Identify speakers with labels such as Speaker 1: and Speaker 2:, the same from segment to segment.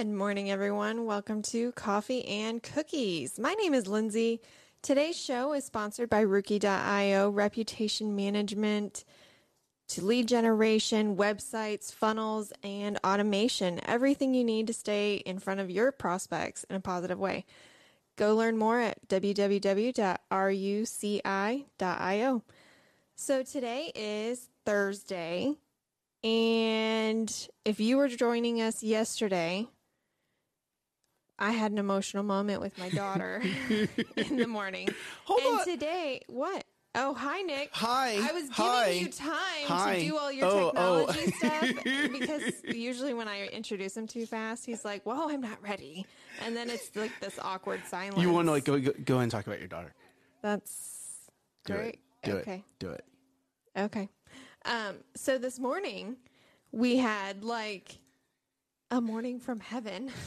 Speaker 1: Good morning, everyone. Welcome to Coffee and Cookies. My name is Lindsay. Today's show is sponsored by Ruci.io, reputation management to lead generation, websites, funnels, and automation. Everything you need to stay in front of your prospects in a positive way. Go learn more at www.ruci.io. So today is Thursday. And if you were joining us yesterday, I had an emotional moment with my daughter in the morning.
Speaker 2: Hold
Speaker 1: and
Speaker 2: on.
Speaker 1: today, what? Oh, hi, Nick.
Speaker 2: Hi.
Speaker 1: I was giving
Speaker 2: Hi.
Speaker 1: you time
Speaker 2: Hi.
Speaker 1: to do all your
Speaker 2: Oh, oh.
Speaker 1: technology stuff because usually when I introduce him too fast, he's like, "Whoa, I'm not ready," and then it's like this awkward silence.
Speaker 2: You want to like go, go go and talk about your daughter?
Speaker 1: That's
Speaker 2: Do
Speaker 1: great.
Speaker 2: it. Do
Speaker 1: okay.
Speaker 2: it. Do it.
Speaker 1: Okay. Um, so this morning we had like a morning from heaven.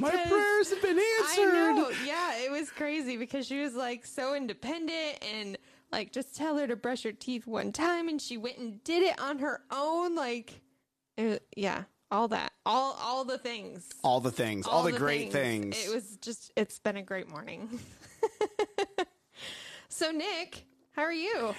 Speaker 2: My prayers have been answered.
Speaker 1: I know. Yeah, it was crazy because she was like so independent and like just tell her to brush her teeth one time and she went and did it on her own like it, yeah, all that. All all the things.
Speaker 2: All the things. All, the, great things.
Speaker 1: It was just it's been a great morning. so Nick, how are you?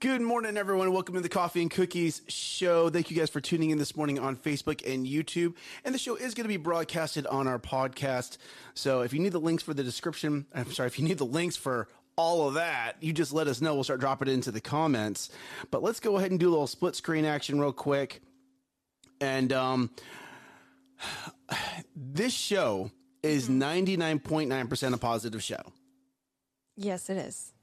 Speaker 2: Good morning, everyone. Welcome to the Coffee and Cookies show. Thank you guys for tuning in this morning on Facebook and YouTube. And the show is going to be broadcasted on our podcast. So if you need the links for the description, I'm sorry, if you need the links for all of that, you just let us know. We'll start dropping it into the comments. But let's go ahead and do a little split screen action real quick. And um, this show is 99.9% a positive show.
Speaker 1: Yes, it is.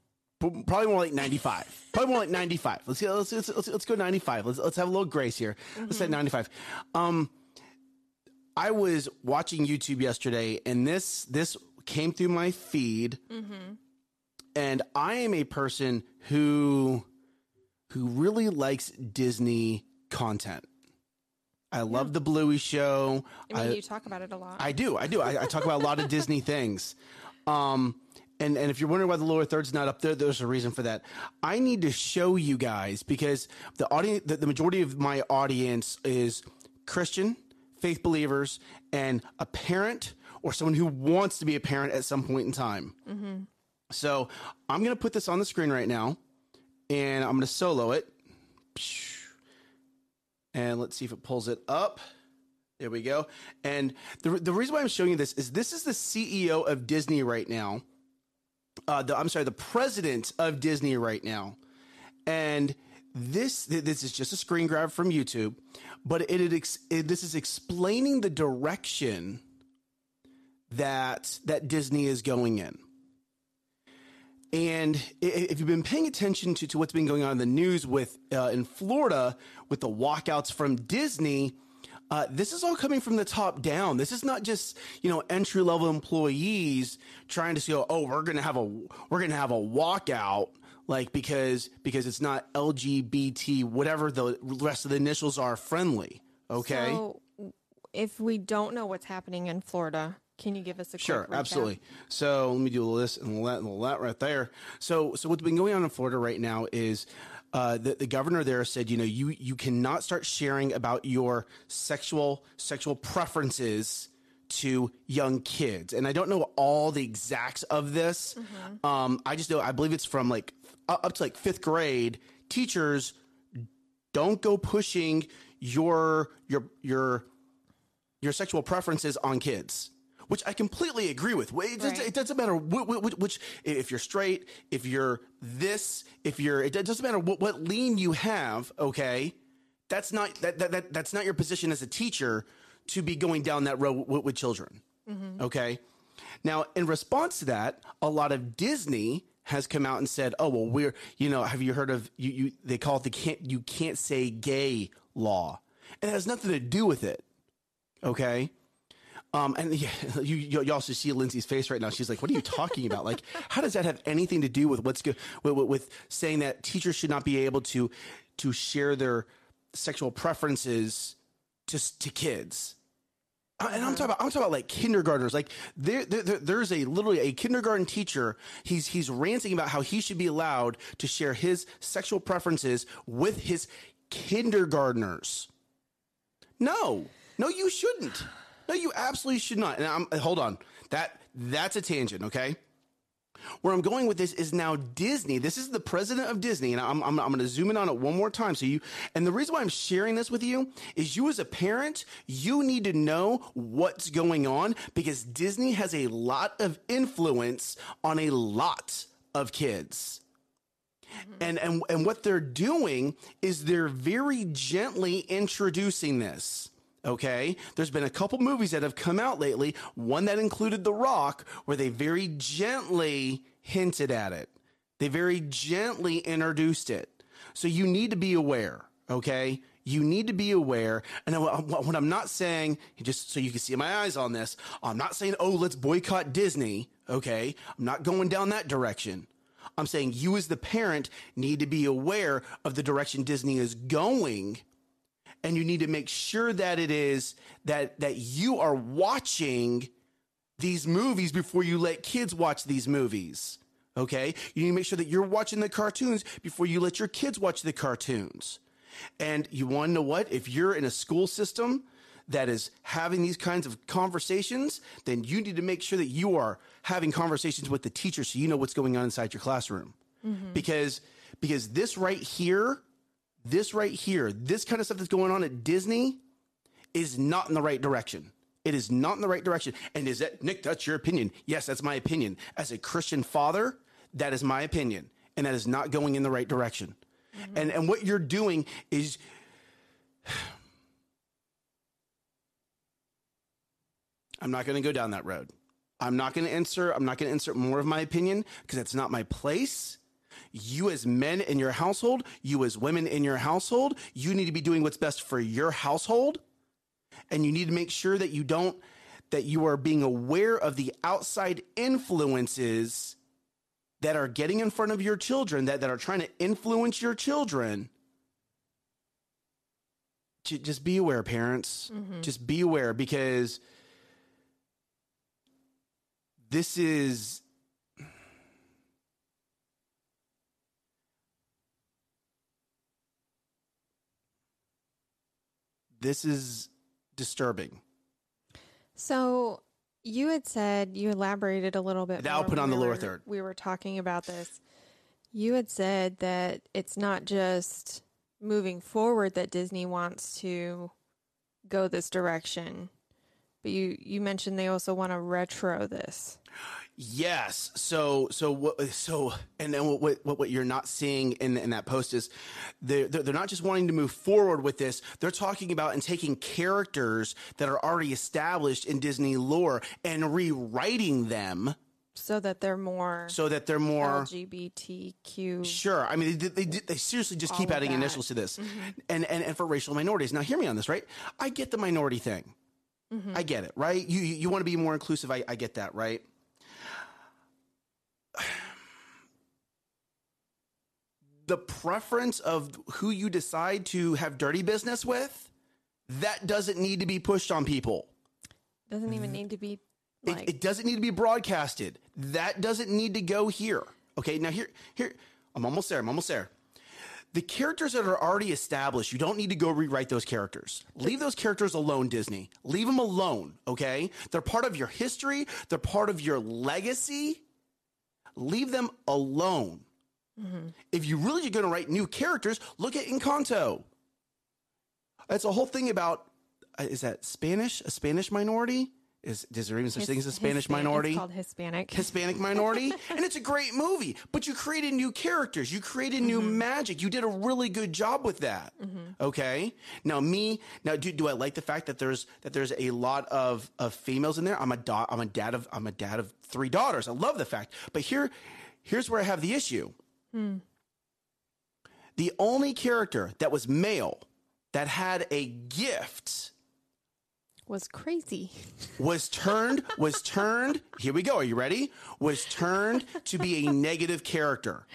Speaker 2: Probably more like 95. Probably more like 95. Let's, go- let's, let's, let's, let's go 95. Let's, let's have a little grace here. Let's say 95. Um, I was watching YouTube yesterday and this, this came through my feed. And I am a person who, who really likes Disney content. I love the Bluey show.
Speaker 1: I mean, you talk about it a lot.
Speaker 2: I do. I do. I, I talk about a lot of Disney things. Um, and, and if you're wondering why the lower third's not up there, there's a reason for that. I need to show you guys because the audience, the, the majority of my audience is Christian, faith believers, and a parent or someone who wants to be a parent at some point in time. Mm-hmm. So I'm going to put this on the screen right now and I'm going to solo it. And let's see if it pulls it up. There we go. And the, the reason why I'm showing you this is this is the CEO of Disney right now. Uh, the, I'm sorry, the president of Disney right now. And this this is just a screen grab from YouTube, but it, it, it this is explaining the direction that that Disney is going in. And if you've been paying attention to, to what's been going on in the news with uh, in Florida with the walkouts from Disney, uh, this is all coming from the top down. This is not just you know entry level employees trying to say, oh, we're gonna have a we're gonna have a walkout like because because it's not LGBT whatever the rest of the initials are friendly. Okay.
Speaker 1: So, if we don't know what's happening in Florida, can you give us a
Speaker 2: Sure, absolutely. So let me do a this and that and that right there. So so what's been going on in Florida right now is uh, the, the governor there said, you know, you you cannot start sharing about your sexual sexual preferences to young kids. And I don't know all the exacts of this. Um, I just know I believe it's from like up up to like fifth grade. Teachers don't go pushing your your your your sexual preferences on kids, which I completely agree with. It, doesn't-
Speaker 1: Right.
Speaker 2: it doesn't matter which, which, which, if you're straight, if you're this, if you're, it doesn't matter what, what lean you have. Okay, that's not that, that, that that's not your position as a teacher to be going down that road with, with children. Mm-hmm. Okay, now in response to that, a lot of Disney has come out and said, "Oh well, we're you know, have you heard of you? you they call it the can't you can't say gay law, and it has nothing to do with it." Okay. Um, and yeah, you, you you also see Lindsay's face right now. She's like, "What are you talking about? Like, how does that have anything to do with what's good with, with, saying that teachers should not be able to to share their sexual preferences to to kids?" Uh, And I'm talking about I'm talking about like kindergartners. Like there there- there's a literally a kindergarten teacher. He's he's ranting about how he should be allowed to share his sexual preferences with his kindergartners. No. No, you shouldn't. No, you absolutely should not. And I'm hold on. That that's a tangent, okay? Where I'm going with this is now Disney. This is the president of Disney, and I'm, I'm, I'm going to zoom in on it one more time. So you, and the reason why I'm sharing this with you is you as a parent, you need to know what's going on because Disney has a lot of influence on a lot of kids. Mm-hmm. And, and, and what they're doing is they're very gently introducing this. Okay. There's been a couple movies that have come out lately, one that included The Rock, where they very gently hinted at it. They very gently introduced it. So you need to be aware. Okay. You need to be aware. And uh, what I'm not saying, just so you can see my eyes on this, I'm not saying, oh, let's boycott Disney. Okay. I'm not going down that direction. I'm saying you as the parent need to be aware of the direction Disney is going and you need to make sure that it is that that you are watching these movies before you let kids watch these movies. Okay? You need to make sure that you're watching the cartoons before you let your kids watch the cartoons. And you want to know what? If you're in a school system that is having these kinds of conversations, then you need to make sure that you are having conversations with the teacher so you know what's going on inside your classroom. Mm-hmm. Because because this right here this right here, this kind of stuff that's going on at Disney is not in the right direction. It is not in the right direction. And is that, Nick, that's your opinion? Yes, that's my opinion. As a Christian father, that is my opinion. And that is not going in the right direction. Mm-hmm. And, and what you're doing is, I'm not going to go down that road. I'm not going to insert, I'm not going to insert more of my opinion because that's not my place you as men in your household, you as women in your household, you need to be doing what's best for your household. And you need to make sure that you don't, that you are being aware of the outside influences that are getting in front of your children, that, that are trying to influence your children. Just be aware, parents. Mm-hmm. Just be aware because this is this is disturbing.
Speaker 1: So you had said you elaborated a little bit.
Speaker 2: I'll put on the
Speaker 1: we
Speaker 2: lower
Speaker 1: were,
Speaker 2: third.
Speaker 1: We were talking about this. You had said that it's not just moving forward that Disney wants to go this direction, but you you mentioned they also want to retro this.
Speaker 2: Yes. So so what so and then what what what you're not seeing in in that post is they're they're not just wanting to move forward with this. They're talking about and taking characters that are already established in Disney lore and rewriting them
Speaker 1: so that they're more
Speaker 2: so that they're more
Speaker 1: LGBTQ.
Speaker 2: Sure, I mean they they, they seriously just keep adding initials to this, mm-hmm. and, and and for racial minorities. Now, hear me on this, right? I get the minority thing, mm-hmm. I get it, right? You you, you want to be more inclusive. I, I get that, right? the preference of who you decide to have dirty business with, that doesn't need to be pushed on people.
Speaker 1: Doesn't even need to be.
Speaker 2: Like... It, it, doesn't need to be broadcasted. That doesn't need to go here. Okay, now here, here, I'm almost there. I'm almost there. The characters that are already established, you don't need to go rewrite those characters. Leave those characters alone, Disney. Leave them alone, okay? They're part of your history, they're part of your legacy. Leave them alone. Mm-hmm. If you really are going to write new characters, look at Encanto. It's a whole thing about uh, is that Spanish, a Spanish minority? Is, is there even such His, thing as a Spanish Hispan- minority? It's
Speaker 1: called Hispanic.
Speaker 2: Hispanic minority, and it's a great movie. But you created new characters, you created new mm-hmm. magic. You did a really good job with that. Mm-hmm. Okay. Now me, now do, do I like the fact that there's that there's a lot of of females in there? I'm a da- I'm a dad of I'm a dad of three daughters. I love the fact. But here, here's where I have the issue. Hmm. The only character that was male that had a gift
Speaker 1: was crazy.
Speaker 2: Was turned, was turned, here we go. Are you ready? Was turned to be a negative character.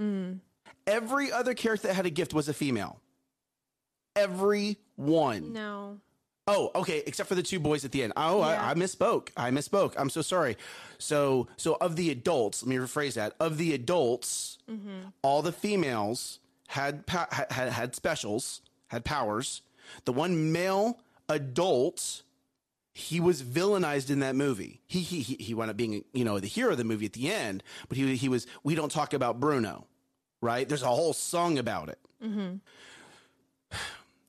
Speaker 2: Mm. Every other character that had a gift was a female. Every one.
Speaker 1: No.
Speaker 2: Oh, okay. Except for the two boys at the end. Oh, yeah. I, I, misspoke. I misspoke. I'm so sorry. So, so of the adults, let me rephrase that. Of the adults, mm-hmm. all the females had, had had specials, had powers. The one male adults, he was villainized in that movie. He he he, he wound up being you know the hero of the movie at the end, but he he was. We don't talk about Bruno, right? There's a whole song about it.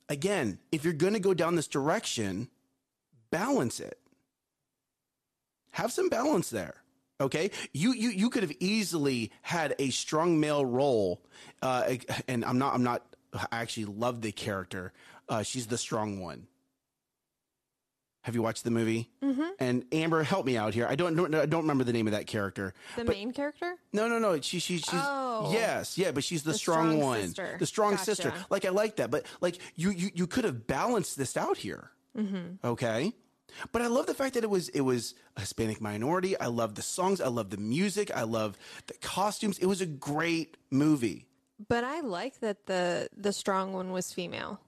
Speaker 2: Again, if you're going to go down this direction, balance it. Have some balance there. Okay, you you you could have easily had a strong male role, uh, and I'm not I'm not. I actually love the character. Uh, she's the strong one. Have you watched the movie? Mm-hmm. And Amber, help me out here. I don't, don't I don't remember the name of that character.
Speaker 1: The
Speaker 2: But-
Speaker 1: main character?
Speaker 2: No, no, no. She, she, she's
Speaker 1: Oh.
Speaker 2: yes, yeah, but she's the,
Speaker 1: The
Speaker 2: strong,
Speaker 1: strong
Speaker 2: one,
Speaker 1: sister.
Speaker 2: the strong
Speaker 1: Gotcha.
Speaker 2: sister. Like I like that, but like you, you, you could have balanced this out here.
Speaker 1: Mm-hmm.
Speaker 2: Okay, but I love the fact that it was it was a Hispanic minority. I love the songs. I love the music. I love the costumes. It was a great movie.
Speaker 1: But I like that the the strong one was female.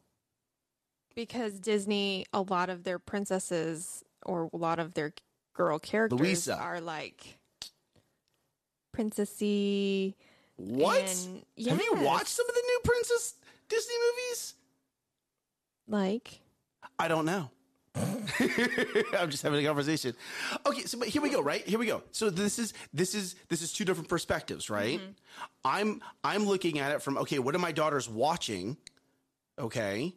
Speaker 1: Because Disney, a lot of their princesses or a lot of their girl characters
Speaker 2: Luisa.
Speaker 1: are like princessy.
Speaker 2: What?
Speaker 1: And-
Speaker 2: Have you watched some of the new Princess Disney movies?
Speaker 1: Like,
Speaker 2: I don't know. I'm just having a conversation. Okay, so but here we go, right? Here we go. So this is this is this is two different perspectives, right? Mm-hmm. I'm I'm looking at it from okay, what are my daughters watching? Okay.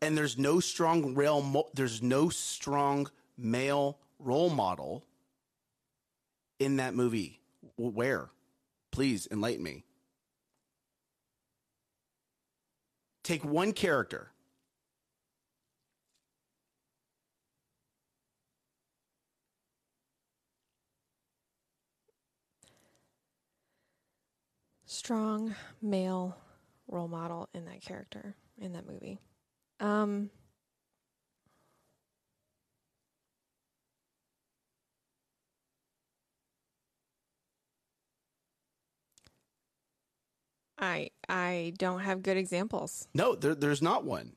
Speaker 2: And there's no strong rail mo- there's no strong male role model in that movie. Where? Please enlighten me. Take one character.
Speaker 1: strong male role model in that character in that movie. Um I I don't have good examples.
Speaker 2: No, there, there's not one.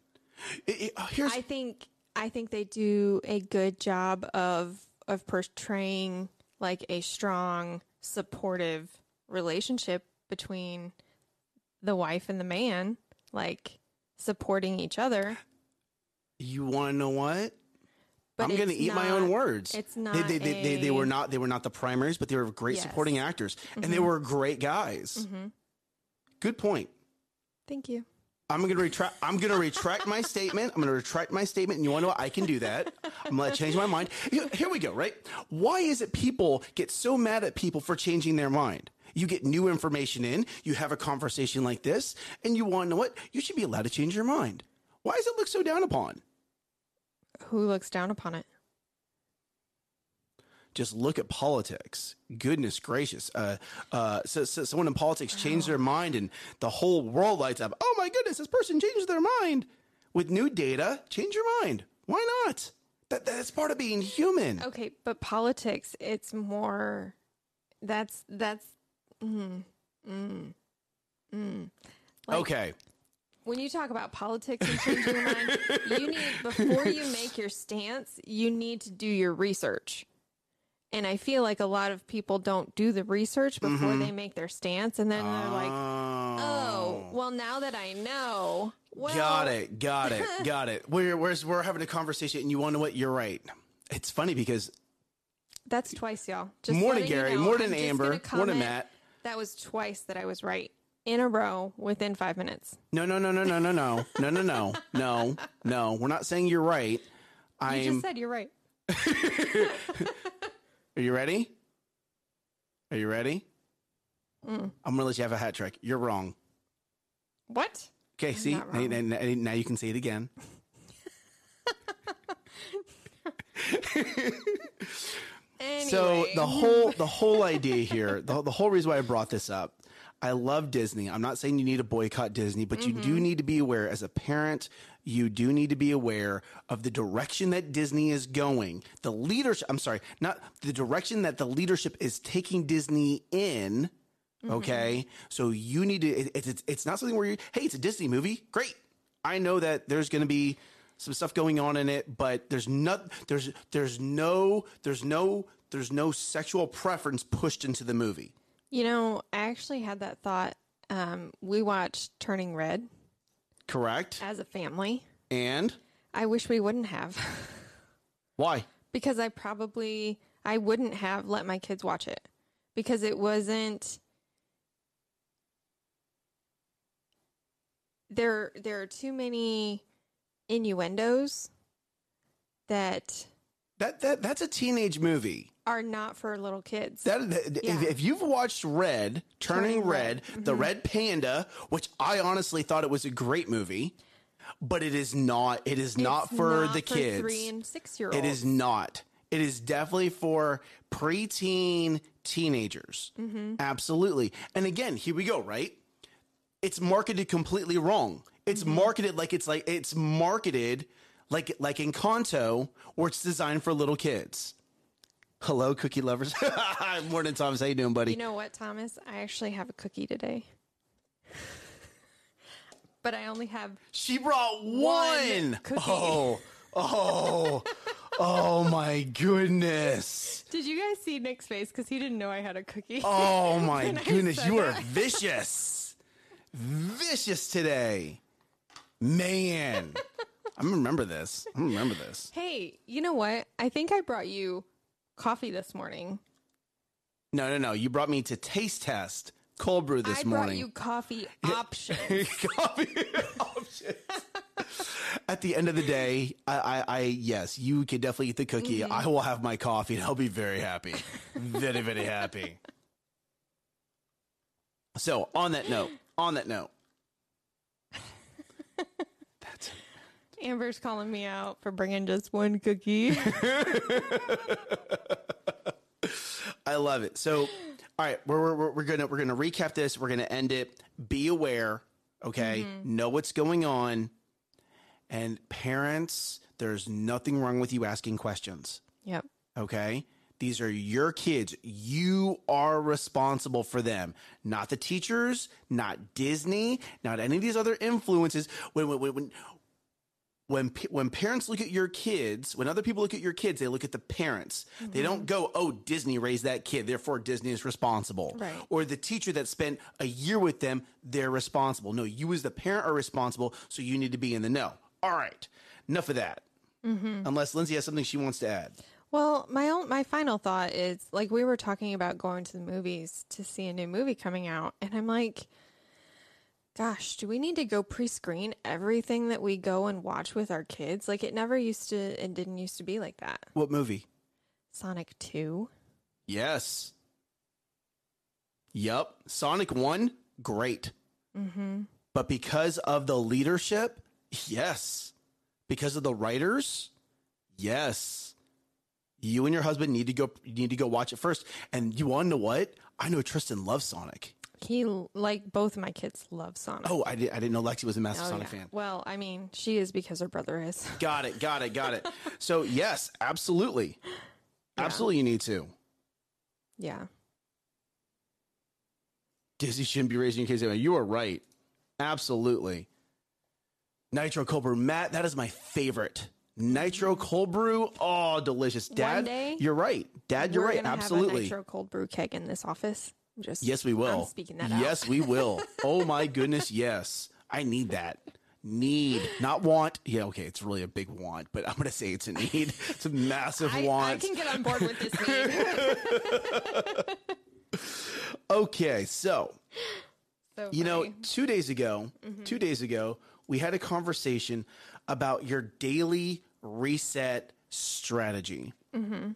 Speaker 2: It- it- uh, here's
Speaker 1: I think I think they do a good job of of portraying like a strong, supportive relationship between the wife and the man, like supporting each other.
Speaker 2: you want to know what?
Speaker 1: But
Speaker 2: I'm going to eat my own words.
Speaker 1: It's
Speaker 2: They,
Speaker 1: not.
Speaker 2: they, they, they, they were not they were not the primaries, but they were great
Speaker 1: Yes.
Speaker 2: supporting actors, and they were great guys.
Speaker 1: Mhm.
Speaker 2: Good point.
Speaker 1: Thank you.
Speaker 2: I'm going to retract. I'm going to retract my statement. I'm going to retract my statement, and you want to know what? I can do that. I'm going to change my mind. Here we go. Right? Why is it people get so mad at people for changing their mind? You get new information in. You have a conversation like this, and you want to know what? You should be allowed to change your mind. Why does it look so down upon?
Speaker 1: Who looks down upon it?
Speaker 2: just look at politics. Goodness gracious. Uh, uh, so, so someone in politics changed their mind and the whole world lights up. Oh my goodness, this person changed their mind. With new data, change your mind. Why not? That, that's part of being human.
Speaker 1: Okay, but politics, it's more. That's that's. Mm, mm, mm. Like,
Speaker 2: okay.
Speaker 1: when you talk about politics and changing your mind, you need before you make your stance, you need to do your research. And I feel like a lot of people don't do the research before they make their stance, and then they're like, "Oh, well, now that I know, well,
Speaker 2: got it, got it, got it. We're, we're, we're having a conversation and you want to know what? You're right. It's funny because
Speaker 1: That's twice, y'all. Just
Speaker 2: Morning,
Speaker 1: letting you
Speaker 2: Gary.
Speaker 1: know,
Speaker 2: Morning,
Speaker 1: I'm
Speaker 2: Amber. Morning,
Speaker 1: comment,
Speaker 2: Matt.
Speaker 1: That was twice that I was right in a row within five minutes.
Speaker 2: no, no, no, no, no, no, no, no, no, no, no, no. We're not saying you're right. I'm.
Speaker 1: just said you're right.
Speaker 2: Are you ready? Are you ready?
Speaker 1: Mm.
Speaker 2: I'm gonna let you have a hat trick. You're wrong.
Speaker 1: What?
Speaker 2: Okay, see, now, now- now- now you can say it again.
Speaker 1: Anyway,
Speaker 2: So the whole the whole idea here, the, the whole reason why I brought this up, I love Disney. I'm not saying you need to boycott Disney, but you
Speaker 1: Mm-hmm.
Speaker 2: do need to be aware as a parent. You do need to be aware of the direction that Disney is going. The leadership. I'm sorry, not the direction that the leadership is taking Disney in.
Speaker 1: Mm-hmm.
Speaker 2: Okay, so you need to. It, it's it's it's not something where you. Hey, it's a Disney movie. Great. I know that there's going to be some stuff going on in it, but there's not there's there's no there's no there's no sexual preference pushed into the movie.
Speaker 1: you know, I actually had that thought. Um, we watched Turning Red
Speaker 2: Correct?
Speaker 1: as a family.
Speaker 2: And
Speaker 1: I wish we wouldn't have
Speaker 2: Why?
Speaker 1: because I probably I wouldn't have let my kids watch it because it wasn't there there are too many innuendos that
Speaker 2: That that that's a teenage movie.
Speaker 1: are not for little kids.
Speaker 2: That, that- if,
Speaker 1: Yeah.
Speaker 2: if you've watched Red, Turning,
Speaker 1: Turning
Speaker 2: Red,
Speaker 1: Red.
Speaker 2: the Red Panda, which I honestly thought it was a great movie, but it is not. It is not
Speaker 1: It's
Speaker 2: for
Speaker 1: not
Speaker 2: the kids.
Speaker 1: three and six year olds.
Speaker 2: It is not. It is definitely for preteen teenagers.
Speaker 1: Mm-hmm.
Speaker 2: Absolutely. And again, here we go, right? It's marketed completely wrong. It's
Speaker 1: Mm-hmm.
Speaker 2: marketed like it's like it's marketed like like Encanto, where it's designed for little kids. Hello, cookie lovers. Morning, Thomas. How you doing, buddy?
Speaker 1: You know what, Thomas? I actually have a cookie today. but I only have
Speaker 2: she brought one.
Speaker 1: cookie.
Speaker 2: Oh, oh, oh my goodness.
Speaker 1: Did you guys see Nick's face? Because he didn't know I had a cookie.
Speaker 2: Oh my goodness, you are vicious. Vicious today. Man. I'm gonna remember this. I'm gonna remember this.
Speaker 1: Hey, you know what? I think I brought you coffee this morning.
Speaker 2: No, no, no. You brought me to taste test cold brew this
Speaker 1: I
Speaker 2: morning.
Speaker 1: I brought you coffee options.
Speaker 2: Coffee options. At the end of the day, I, I, I yes, you can definitely eat the cookie.
Speaker 1: Mm-hmm.
Speaker 2: I will have my coffee and I'll be very happy. very, very happy. So on that note, on that note,
Speaker 1: Amber's calling me out for bringing just one cookie.
Speaker 2: I love it. So, all right, we're, we're, we're gonna we're gonna recap this. We're gonna end it. Be aware, okay? Mm-hmm. Know what's going on, and parents, there's nothing wrong with you asking questions.
Speaker 1: yep.
Speaker 2: Okay, these are your kids. You are responsible for them, not the teachers, not Disney, not any of these other influences. When when when. When when parents look at your kids, when other people look at your kids, they look at the parents. They don't go, "Oh, Disney raised that kid, therefore Disney is responsible."
Speaker 1: Right.
Speaker 2: Or the teacher that spent a year with them, they're responsible. No, you as the parent are responsible, so you need to be in the know. All right, enough of that. Mm-hmm. Unless Lindsay has something she wants to add.
Speaker 1: Well, my own my final thought is like we were talking about going to the movies to see a new movie coming out, and I'm like, gosh, do we need to go pre-screen everything that we go and watch with our kids? Like it never used to, it didn't used to be like that.
Speaker 2: What movie?
Speaker 1: Sonic Two.
Speaker 2: Yes. Yep. Sonic 1, great.
Speaker 1: Mm-hmm.
Speaker 2: But because of the leadership, yes. Because of the writers, yes. You and your husband need to go you need to go watch it first. And you want to know what? I know Tristan loves Sonic.
Speaker 1: He like both of my kids love Sonic.
Speaker 2: Oh, I, did, I didn't know Lexi was a massive
Speaker 1: Oh,
Speaker 2: Sonic
Speaker 1: yeah.
Speaker 2: fan.
Speaker 1: Well, I mean, she is because her brother is.
Speaker 2: Got it, got it, got it. so, yes, absolutely. Absolutely, you need to.
Speaker 1: Yeah.
Speaker 2: Disney shouldn't be raising your kids. You are right. Absolutely. Nitro cold brew. Matt, that is my favorite. Nitro cold brew. Oh, delicious. Dad,
Speaker 1: day,
Speaker 2: you're right. Dad, you're right.
Speaker 1: gonna Have a
Speaker 2: Absolutely.
Speaker 1: nitro cold brew keg in this office. Just
Speaker 2: Yes, we will.
Speaker 1: I'm speaking that out.
Speaker 2: yes, we will. Oh my goodness, yes. I need that. Need, not want. Yeah, okay, it's really a big want, but I'm gonna say it's a need. It's a massive
Speaker 1: I, I
Speaker 2: want.
Speaker 1: can get on board with this. Need.
Speaker 2: Okay, so
Speaker 1: So
Speaker 2: You know, two days ago,
Speaker 1: Mm-hmm.
Speaker 2: two days ago, we had a conversation about your daily reset strategy.
Speaker 1: Mm-hmm.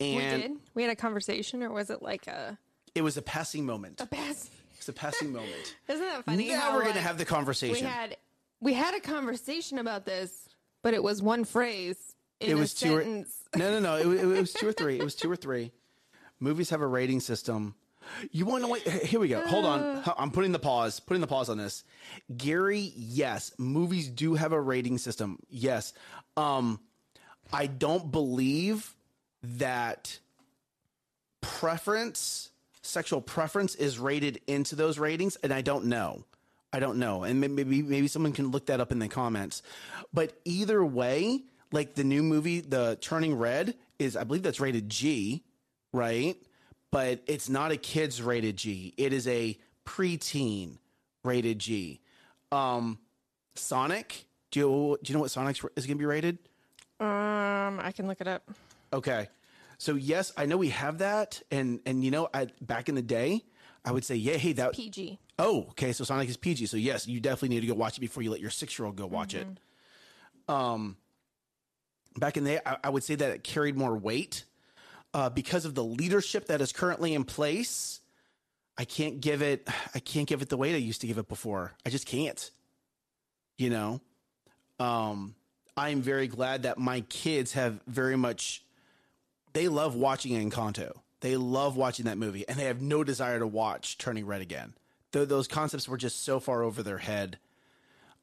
Speaker 2: And
Speaker 1: we did. We had a conversation, or was it like a
Speaker 2: it was a passing moment.
Speaker 1: a pass?
Speaker 2: It's a passing moment.
Speaker 1: Isn't that funny?
Speaker 2: now
Speaker 1: how,
Speaker 2: we're going to
Speaker 1: like,
Speaker 2: have the conversation.
Speaker 1: we had we had a conversation about this, but it was one phrase
Speaker 2: it was two or, no, no, no. It, was- it was two or three. It was two or three. Movies have a rating system. You want to wait? Here we go. Hold on. I'm putting the pause. Putting the pause on this. Gary, yes, movies do have a rating system. Yes. Um, I don't believe that preference, sexual preference, is rated into those ratings, and I don't know. I don't know, and maybe maybe someone can look that up in the comments. But either way, like the new movie, the Turning Red is, I believe that's rated G, right? But it's not a kids rated G. It is a preteen rated G. Um, Sonic Do you do you know what Sonic is going to be rated?
Speaker 1: Um, I can look it up.
Speaker 2: Okay. So yes, I know we have that, and and you know, I, back in the day, I would say, yeah, hey, that.
Speaker 1: PG.
Speaker 2: Oh, okay. So Sonic is PG. So yes, you definitely need to go watch it before you let your six year old go watch it. Um, back in the day, I, I would say that it carried more weight uh, because of the leadership that is currently in place. I can't give it. I can't give it the weight I used to give it before. I just can't. You know, um, I'm very glad that my kids have very much. They love watching Encanto. They love watching that movie, and they have no desire to watch Turning Red again. Though those concepts were just so far over their head.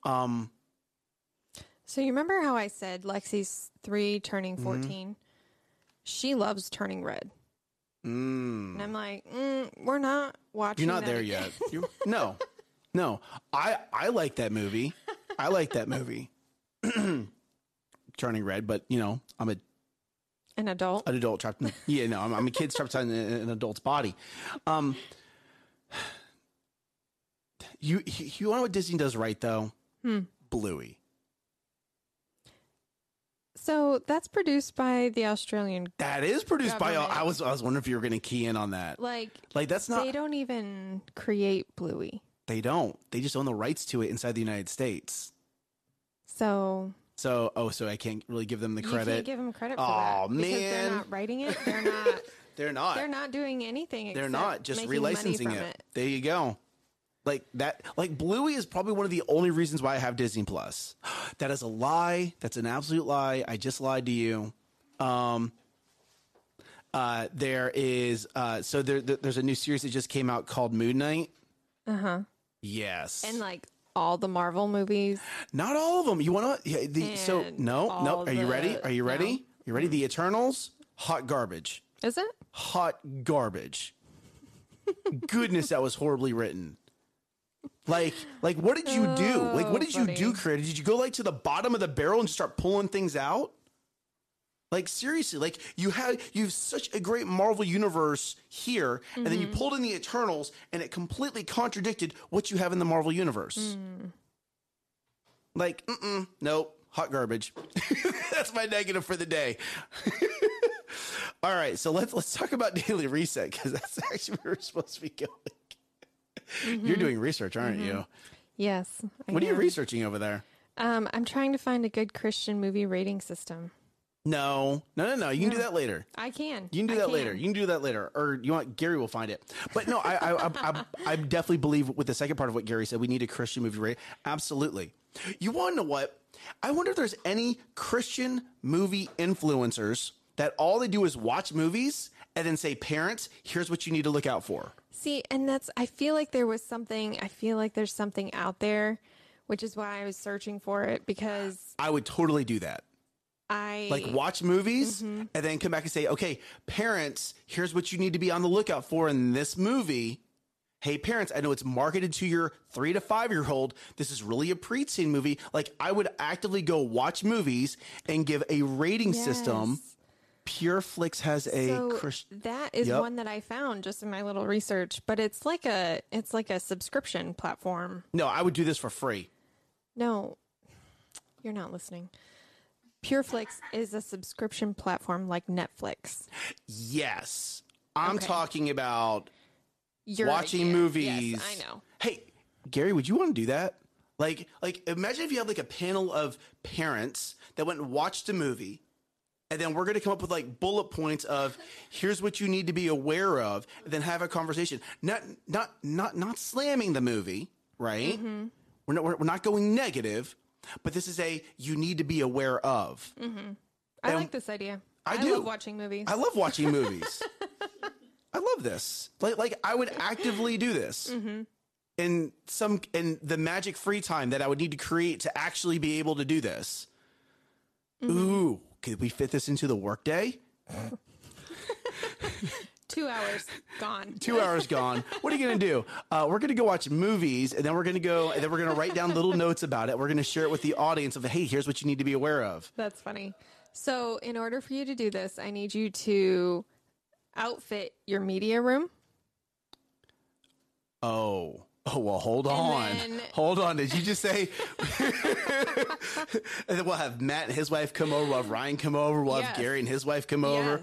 Speaker 2: Um,
Speaker 1: So you remember how I said Lexi's three turning
Speaker 2: Mm-hmm.
Speaker 1: 14? She loves turning red.
Speaker 2: mm,
Speaker 1: And I'm like, mm, we're not watching
Speaker 2: you're not
Speaker 1: that
Speaker 2: there
Speaker 1: again.
Speaker 2: yet. No, no. I I like that movie. I like that movie. Turning Red, but you know, I'm a
Speaker 1: An adult.
Speaker 2: an adult trapped in yeah no I'm, I'm a kid trapped in an adult's body um you you know what disney does right though
Speaker 1: Hmm.
Speaker 2: bluey
Speaker 1: So that's produced by the Australian.
Speaker 2: that is produced by i was i was wondering if you were going to key in on that
Speaker 1: Like,
Speaker 2: like that's not
Speaker 1: they don't even create Bluey.
Speaker 2: they don't they just own the rights to it inside the united states
Speaker 1: So
Speaker 2: so oh so i can't really give them the
Speaker 1: you
Speaker 2: credit
Speaker 1: can't give them credit for
Speaker 2: Aw,
Speaker 1: that because they're not writing it. They're not.
Speaker 2: they're not
Speaker 1: they're not doing anything.
Speaker 2: They're not just relicensing
Speaker 1: from
Speaker 2: it. There you go. Like that like Bluey is probably one of the only reasons why I have Disney Plus. That is a lie. That's an absolute lie. I just lied to you. Um uh there is uh so there, there- there's a new series that just came out called Moon Knight.
Speaker 1: Uh huh.
Speaker 2: Yes.
Speaker 1: And like all the Marvel movies.
Speaker 2: Not all of them. You want to yeah, the so no, no. Are you ready? Are you
Speaker 1: no.
Speaker 2: ready? You ready? The Eternals? Hot garbage.
Speaker 1: Is it?
Speaker 2: hot garbage. Goodness, that was horribly written. Like, like, what did you do? Like, what
Speaker 1: Oh,
Speaker 2: did you oh, do,
Speaker 1: buddy.
Speaker 2: creator? Did you go like to the bottom of the barrel and start pulling things out? Like seriously, like you have you have such a great Marvel universe here, and then you
Speaker 1: Mm-hmm.
Speaker 2: pulled in the Eternals, and it completely contradicted what you have in the Marvel universe.
Speaker 1: Mm.
Speaker 2: Like, mm-mm, nope, hot garbage. That's my negative for the day. All right, so let's let's talk about daily reset because that's actually where we're supposed to be going.
Speaker 1: Mm-hmm.
Speaker 2: You're doing research, aren't you?
Speaker 1: Yes. I
Speaker 2: What are you researching over there?
Speaker 1: Um, I'm trying to find a good Christian movie rating system.
Speaker 2: No, no, no, no. You can do that later.
Speaker 1: I can.
Speaker 2: You can do
Speaker 1: I
Speaker 2: that later. You can do that later, or you want Gary will find it. But no, I, I, I, I, I definitely believe with the second part of what Gary said, we need a Christian movie rate. Absolutely. You want to know what? I wonder if there's any Christian movie influencers that all they do is watch movies and then say, "Parents, here's what you need to look out for."
Speaker 1: See, and that's I feel like there was something I feel like there's something out there, which is why I was searching for it because
Speaker 2: I would totally do that.
Speaker 1: I
Speaker 2: Like watch movies mm-hmm. and then come back and say, "Okay, parents, here's what you need to be on the lookout for in this movie." Hey parents, I know it's marketed to your 3 to 5 year old. This is really a preteen movie. Like I would actively go watch movies and give a rating system.
Speaker 1: Yes.
Speaker 2: Pure Flix has a
Speaker 1: So
Speaker 2: Christian
Speaker 1: that is
Speaker 2: Yep.
Speaker 1: one that I found just in my little research, but it's like a it's like a subscription platform.
Speaker 2: No, I would do this for free.
Speaker 1: No, you're not listening. PureFlix is a subscription platform like Netflix.
Speaker 2: Yes. I'm
Speaker 1: Okay.
Speaker 2: talking about
Speaker 1: Your
Speaker 2: watching
Speaker 1: idea.
Speaker 2: movies.
Speaker 1: Yes, I know.
Speaker 2: Hey, Gary, would you want to do that? Like, like imagine if you had like a panel of parents that went and watched a movie, and then we're going to come up with like bullet points of here's what you need to be aware of, and then have a conversation. Not, not, not, not slamming the movie, right?
Speaker 1: Mm-hmm.
Speaker 2: We're not, we're, we're not going negative, but this is a you need to be aware of. Mm-hmm.
Speaker 1: I
Speaker 2: And
Speaker 1: like this idea.
Speaker 2: I do.
Speaker 1: love watching movies.
Speaker 2: I love watching movies. I love this. Like, like I would actively do this mm-hmm. in some in the magic free time that I would need to create to actually be able to do this. Mm-hmm. Ooh, could we fit this into the workday?
Speaker 1: Two hours gone.
Speaker 2: Two hours gone. What are you gonna do? Uh, we're gonna go watch movies, and then we're gonna go, and then we're gonna write down little notes about it. We're gonna share it with the audience of, hey, here's what you need to be aware of.
Speaker 1: That's funny. So, in order for you to do this, I need you to outfit your media room.
Speaker 2: Oh, Oh well, hold on,
Speaker 1: then-
Speaker 2: hold on. Did you just say? and then we'll have Matt and his wife come over. We'll have Ryan come over. We'll have Gary and his wife come over.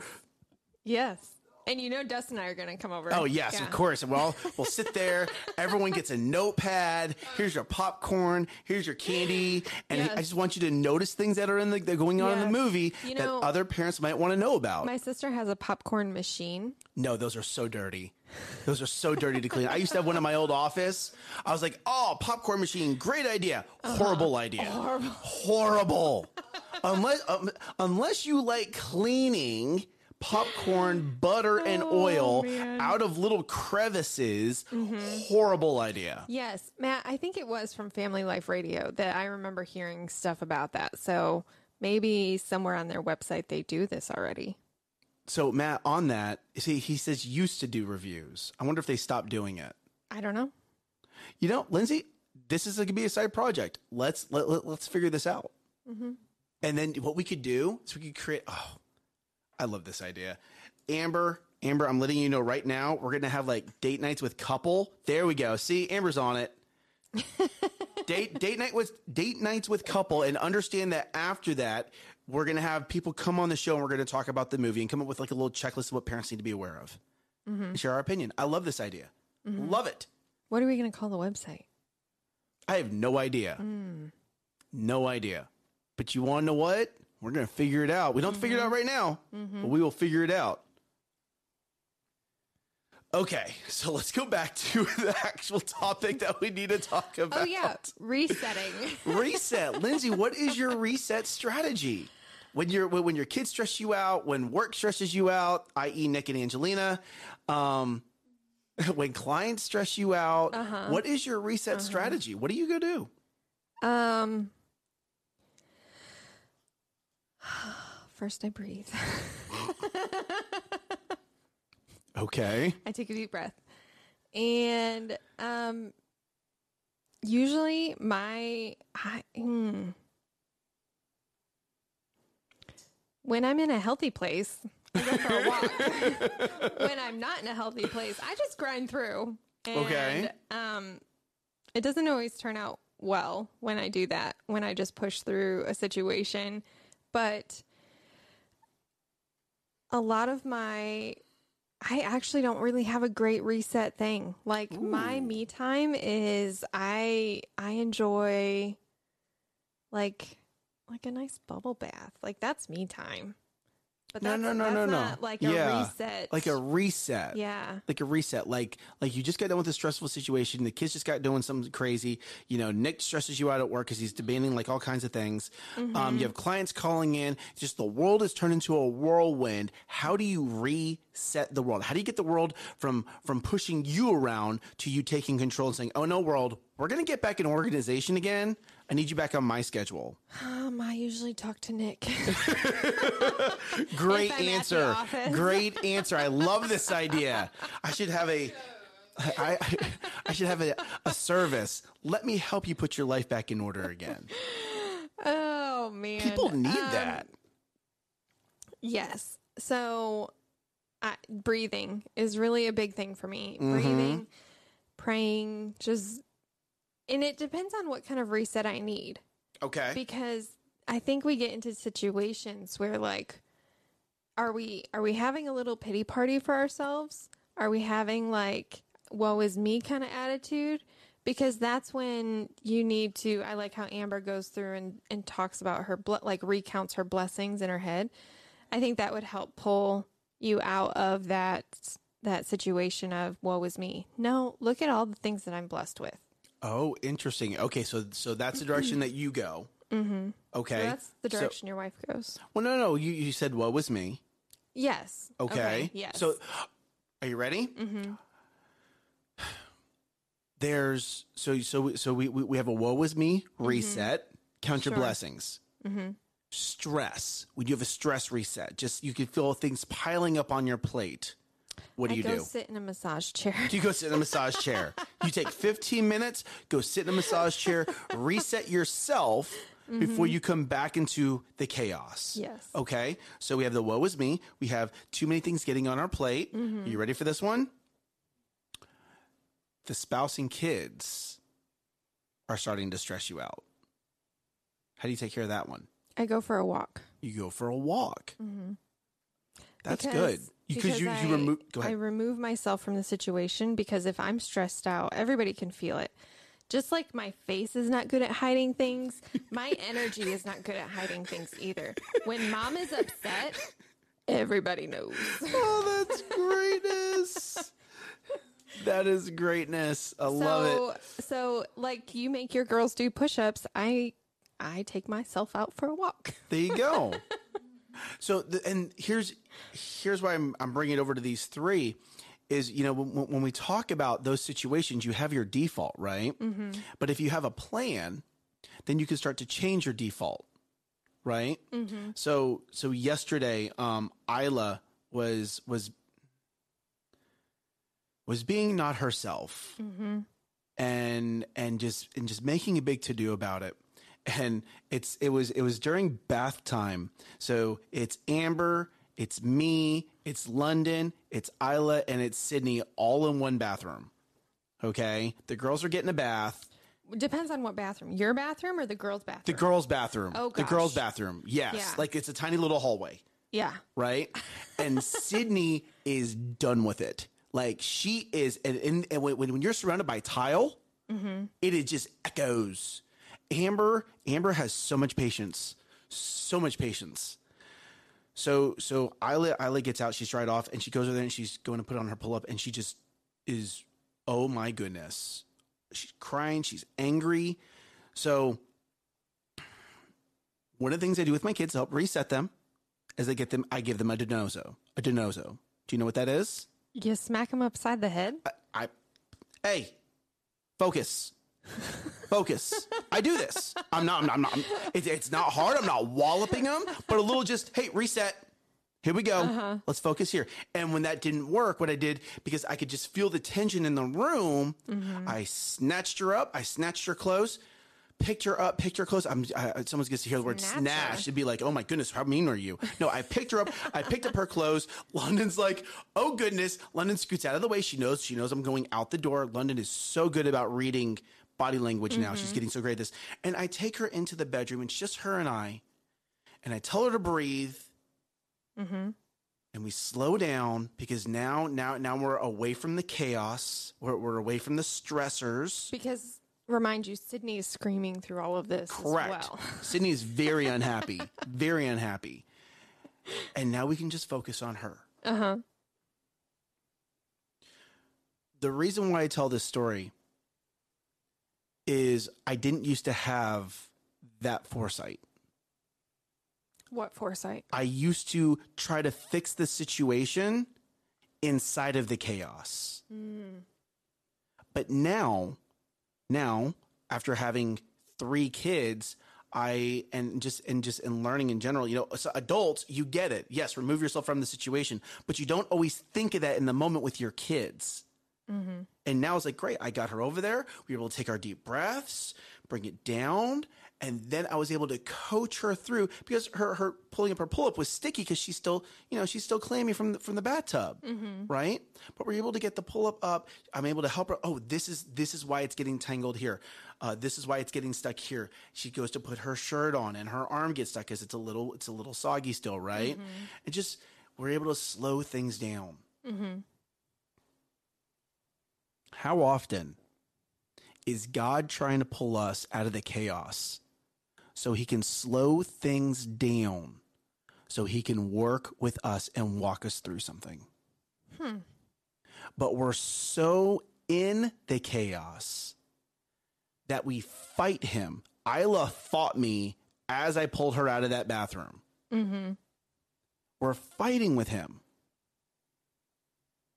Speaker 1: Yes. Yes. And you know Dustin and I are going to come over.
Speaker 2: Oh yes,
Speaker 1: Yeah.
Speaker 2: of course. Well, we'll sit there. Everyone gets a notepad. Here's your popcorn. Here's your candy. And
Speaker 1: Yes.
Speaker 2: I just want you to notice things that are in the that are going on in the movie
Speaker 1: You
Speaker 2: that other parents might want to know about.
Speaker 1: My sister has a popcorn machine.
Speaker 2: no, those are so dirty. Those are so dirty to clean. I used to have one in my old office. I was like, "Oh, popcorn machine, great idea.
Speaker 1: Uh-huh.
Speaker 2: Horrible idea. Horrible. unless um, unless you like cleaning popcorn, butter, and oil
Speaker 1: Oh, man. Mm-hmm.
Speaker 2: out of little crevices, horrible idea.
Speaker 1: Yes, Matt, I think it was from Family Life Radio that I remember hearing stuff about that. So maybe somewhere on their website they do this already.
Speaker 2: So Matt, on that, see, he says used to do reviews. I wonder if they stopped doing it.
Speaker 1: I don't know.
Speaker 2: You know, Lindsay, this is going to be a side project. Let's let, let, let's figure this out. And then what we could do is we could create. Oh, I love this idea, Amber. Amber, I'm letting you know right now. We're going to have like date nights with couple. There we go. See, Amber's on it. date date night with date nights with couple, and understand that after that, we're going to have people come on the show and we're going to talk about the movie and come up with like a little checklist of what parents need to be aware of. Mm-hmm. And share our opinion. I love this idea. Mm-hmm. Love it.
Speaker 1: What are we going to call the website?
Speaker 2: I have no idea. Mm. No idea. But you want to know what? We're going to figure it out. We don't figure it out right now, but we will figure it out. Okay, so let's go back to the actual topic that we need to talk about.
Speaker 1: Oh, yeah, resetting.
Speaker 2: reset. Lindsay, what is your reset strategy? When your when your kids stress you out, when work stresses you out, i.e., Nick and Angelina, um, when clients stress you out, what is your reset strategy? What do you go do?
Speaker 1: um, first I breathe.
Speaker 2: Okay.
Speaker 1: I take a deep breath. And um usually my I, mm, when I'm in a healthy place, I go for a walk. when I'm not in a healthy place, I just grind through. And,
Speaker 2: Okay.
Speaker 1: Um it doesn't always turn out well when I do that, when I just push through a situation, but a lot of my I actually don't really have a great reset thing. Like my me time is I I enjoy like like a nice bubble bath. Like that's me time. But
Speaker 2: No, no, no, no, no.
Speaker 1: like a
Speaker 2: Yeah.
Speaker 1: reset.
Speaker 2: Like a reset.
Speaker 1: yeah.
Speaker 2: Like a reset. Like like you just got done with a stressful situation. The kids just got doing something crazy. You know, Nick stresses you out at work because he's demanding like all kinds of things. Um, you have clients calling in. Just the world has turned into a whirlwind. How do you reset the world? How do you get the world from from pushing you around to you taking control and saying, "Oh no, world, we're gonna get back in organization again. I need you back on my schedule."
Speaker 1: Um, I usually talk to Nick.
Speaker 2: Great
Speaker 1: If I'm at the
Speaker 2: answer. Great answer. I love this idea. I should have a. I, I, I should have a, a service. Let me help you put your life back in order again.
Speaker 1: oh man.
Speaker 2: People need
Speaker 1: Um,
Speaker 2: that.
Speaker 1: Yes. So, I, breathing is really a big thing for me.
Speaker 2: Mm-hmm.
Speaker 1: Breathing, praying, just, and it depends on what kind of reset I need
Speaker 2: Okay.
Speaker 1: because I think we get into situations where like, are we are we having a little pity party for ourselves? Are we having like woe is me kind of attitude? Because that's when you need to. I like how Amber goes through and, and talks about her ble- like recounts her blessings in her head. I think that would help pull you out of that that situation of woe is me. No, look at all the things that I'm blessed with.
Speaker 2: Oh, interesting. Okay, so so that's the direction that you go. Mm-hmm. Okay.
Speaker 1: So that's the
Speaker 2: So-
Speaker 1: direction your wife goes.
Speaker 2: well, no, no. You you said what was me?
Speaker 1: Yes.
Speaker 2: Okay.
Speaker 1: Yes.
Speaker 2: So, are you ready? Mm-hmm. There's so so so we we we have a woe was me reset. Count your
Speaker 1: Sure.
Speaker 2: blessings. Stress. When you have a stress reset, just you can feel things piling up on your plate. What do
Speaker 1: I
Speaker 2: you
Speaker 1: go
Speaker 2: do?
Speaker 1: sit in a massage chair.
Speaker 2: Do You go sit in a massage chair. You take 15 minutes, go sit in a massage chair, reset yourself before you come back into the chaos.
Speaker 1: Yes.
Speaker 2: Okay. So we have the woe is me. We have too many things getting on our plate. Are you ready for this one? the spouse and kids are starting to stress you out. How do you take care of that one?
Speaker 1: I go for a walk.
Speaker 2: You go for a walk.
Speaker 1: Mm-hmm.
Speaker 2: That's
Speaker 1: Because-
Speaker 2: good. Because you,
Speaker 1: I,
Speaker 2: you remove.
Speaker 1: I remove myself from the situation because if I'm stressed out, everybody can feel it. Just like my face is not good at hiding things, my energy is not good at hiding things either. When mom is upset, everybody knows.
Speaker 2: oh, that's greatness. that is greatness. I love it.
Speaker 1: so, so like you make your girls do push-ups, I I take myself out for a walk.
Speaker 2: There you go. so, the, and here's here's why I'm I'm bringing it over to these three, is you know when, when we talk about those situations, you have your default, right? Mm-hmm. But if you have a plan, then you can start to change your default, right? Mm-hmm. So so yesterday, um, Isla was was was being not herself, mm-hmm. and and just and just making a big to do about it. And it's it was it was during bath time, so it's Amber, it's me, it's London, it's Isla, and it's Sydney all in one bathroom. Okay, the girls are getting a bath.
Speaker 1: Depends on what bathroom. Your bathroom or the girls' bathroom?
Speaker 2: The girls' bathroom.
Speaker 1: Oh,
Speaker 2: the girls' bathroom. Yes,
Speaker 1: Yeah.
Speaker 2: like it's a tiny little hallway.
Speaker 1: yeah.
Speaker 2: right? And Sydney is done with it. Like she is, and, and, and when, when you're surrounded by tile, mm-hmm. it is just echoes. Amber, Amber has so much patience, so much patience. So, so Isla, Isla gets out. She's right off, and she goes over there, and she's going to put on her pull up, and she just is, oh my goodness, she's crying, she's angry. So, one of the things I do with my kids to help reset them as I get them, I give them a DiNozzo. A DiNozzo. Do you know what that is?
Speaker 1: You smack them upside the head.
Speaker 2: I, hey, focus, focus. I do this. I'm not. I'm not. I'm not I'm- it's, it's not hard. I'm not walloping them, but a little just hey, reset. Here we go. Uh-huh. Let's focus here. And when that didn't work, what I did because I could just feel the tension in the room, mm-hmm. I snatched her up. I snatched her clothes. Picked her up, picked her clothes. I'm, I, someone gets to hear the word
Speaker 1: Snatch
Speaker 2: snatch. It'd be like, oh my goodness, how mean are you? No, I picked her up. I picked up her clothes. London's like, oh goodness. London scoots out of the way. She knows. She knows I'm going out the door. London is so good about reading body language now. She's getting so great at this. And I take her into the bedroom. and It's just her and I. And I tell her to breathe. And we slow down because now, now, now we're away from the chaos. We're, we're away from the stressors.
Speaker 1: Because remind you, Sydney is screaming through all of this
Speaker 2: Correct.
Speaker 1: as well.
Speaker 2: Sydney is very unhappy, very unhappy. And now we can just focus on her.
Speaker 1: Uh huh.
Speaker 2: The reason why I tell this story is I didn't used to have that foresight.
Speaker 1: What foresight?
Speaker 2: I used to try to fix the situation inside of the chaos. Hmm. But now, now after having three kids, I and just and just in learning in general, you know, so adults, you get it. Yes, remove yourself from the situation, but you don't always think of that in the moment with your kids. Mm-hmm. And now it's like, great, I got her over there. We were able to take our deep breaths, bring it down. And then I was able to coach her through because her, her pulling up her pull up was sticky because she's still, you know, she's still clammy from the, from the bathtub. Mm-hmm. Right. But we're able to get the pull up up. I'm able to help her. Oh, this is, this is why it's getting tangled here. Uh, this is why it's getting stuck here. She goes to put her shirt on and her arm gets stuck because it's a little, it's a little soggy still. Right. Mm-hmm. And just, we're able to slow things down. How often is God trying to pull us out of the chaos so he can slow things down so he can work with us and walk us through something? But we're so in the chaos that we fight him. Isla fought me as I pulled her out of that bathroom.
Speaker 1: Mm-hmm.
Speaker 2: We're fighting with him.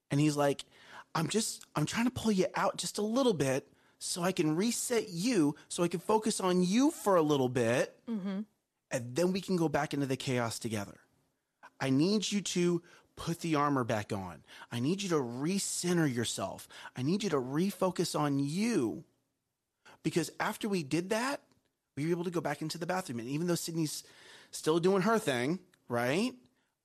Speaker 2: And he's like, I'm just, I'm trying to pull you out just a little bit so I can reset you, so I can focus on you for a little bit.
Speaker 1: Mm-hmm.
Speaker 2: And then we can go back into the chaos together. I need you to put the armor back on. I need you to recenter yourself. I need you to refocus on you. Because after we did that, we were able to go back into the bathroom. And even though Sydney's still doing her thing, right?